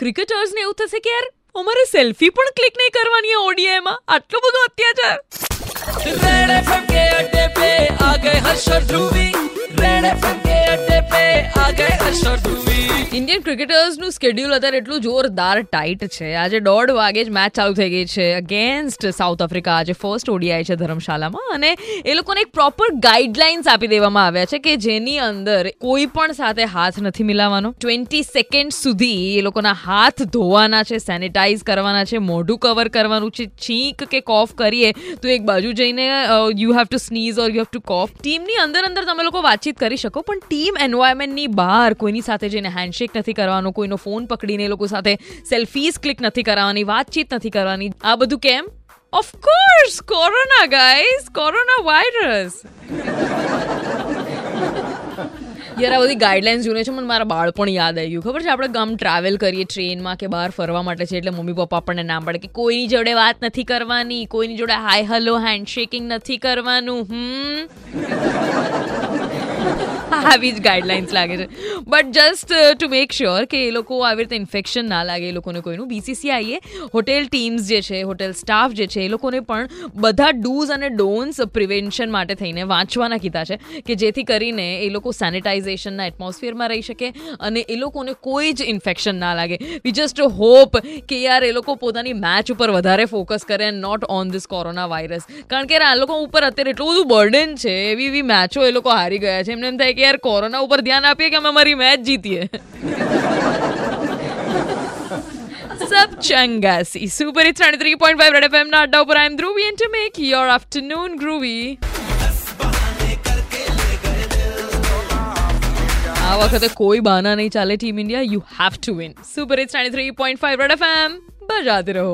ક્રિકેટર્સને એવું થશે કે યાર અમારે સેલ્ફી પણ ક્લિક નહીં કરવાની ઓડીઆઈમાં આટલો બધો અત્યાચાર रेड एफएम के अड्डे पे आ गए हर्ष और ध्रुवी रेड एफएम के अड्डे पे आ गए हर्ष और ध्रुवी ઇન્ડિયન ક્રિકેટર્સનું સ્કેડ્યુલ અત્યારે એટલું જોરદાર ટાઈટ છે. આજે દોઢ વાગે જ મેચ ચાલુ થઈ ગઈ છે અગેન્સ્ટ સાઉથ આફ્રિકા આજે ફર્સ્ટ ઓડીઆઈ છે ધર્મશાલામાં અને એ લોકોને એક પ્રોપર ગાઈડલાઇન્સ આપી દેવામાં આવ્યા છે કે જેની અંદર કોઈ પણ સાથે હાથ નથી મિલાવવાનો. ટ્વેન્ટી સેકન્ડ સુધી એ લોકોના હાથ ધોવાના છે સેનિટાઈઝ કરવાના છે, મોઢું કવર કરવાનું છે છીંક કે કોફ કરીએ તો એક બાજુ જઈને you have to sneeze or you have to cough ટીમની અંદર અંદર તમે લોકો વાતચીત કરી શકો, પણ ટીમ એન્વાયરમેન્ટની બહાર કોઈની સાથે જઈને હેન્ડશેક નથી કરવાનો, કોઈનો ફોન પકડીને લોકો સાથે સેલ્ફીઝ ક્લિક નથી કરાવવાની, વાતચીત નથી કરવાની. આ બધું કેમ? Of course corona guys corona virus યાર, આ બધી ગાઈડલાઇન્સ જોઈને છે, મને મારા બાળપણ યાદ આવી ગયું. ખબર છે, આપણે ગમ ટ્રાવેલ કરીએ ટ્રેનમાં કે બહાર ફરવા માટે છે, એટલે મમ્મી પપ્પા આપણને ના પડે કે કોઈની જોડે વાત નથી કરવાની, કોઈની જોડે હાય હલો હેન્ડશેકિંગ નથી કરવાનું, હમ? આવી જ ગાઈડલાઇન્સ લાગે છે. But just to make sure કે એ લોકો આવી રીતે ઇન્ફેક્શન ના લાગે, એ લોકોને કોઈનું. બીસીસીઆઈએ હોટેલ ટીમ્સ જે છે હોટેલ સ્ટાફ જે છે, એ લોકોને પણ બધા ડૂઝ અને ડોન્સ પ્રિવેન્શન માટે થઈને વાંચવાના કીધા છે કે જેથી કરીને એ લોકો સેનિટાઇઝેશનના એટમોસ્ફિયરમાં રહી શકે અને એ લોકોને કોઈ જ ઇન્ફેક્શન ના લાગે. વી જસ્ટ હોપ કે યાર એ લોકો પોતાની મેચ ઉપર વધારે ફોકસ કરે and not on this corona virus કારણ કે આ લોકો ઉપર અત્યારે એટલું બધું બર્ડન છે, એવી એવી મેચો એ લોકો હારી ગયા છે. એમને એમ થાય કે યાર કોરોના ઉપર ધ્યાન આપીએ કે અમે અમારી મેચ જીતીએ સબ ચંગાસી સુપર ઇટ્સ 93.5 રેડ એફએમ ના અડ્ડા ઉપર I am Dhruvi and to make your afternoon groovy આ વખતે કોઈ બહાના નહીં ચાલે team India you have to win super it's 93.5 red FM બજાતે રહો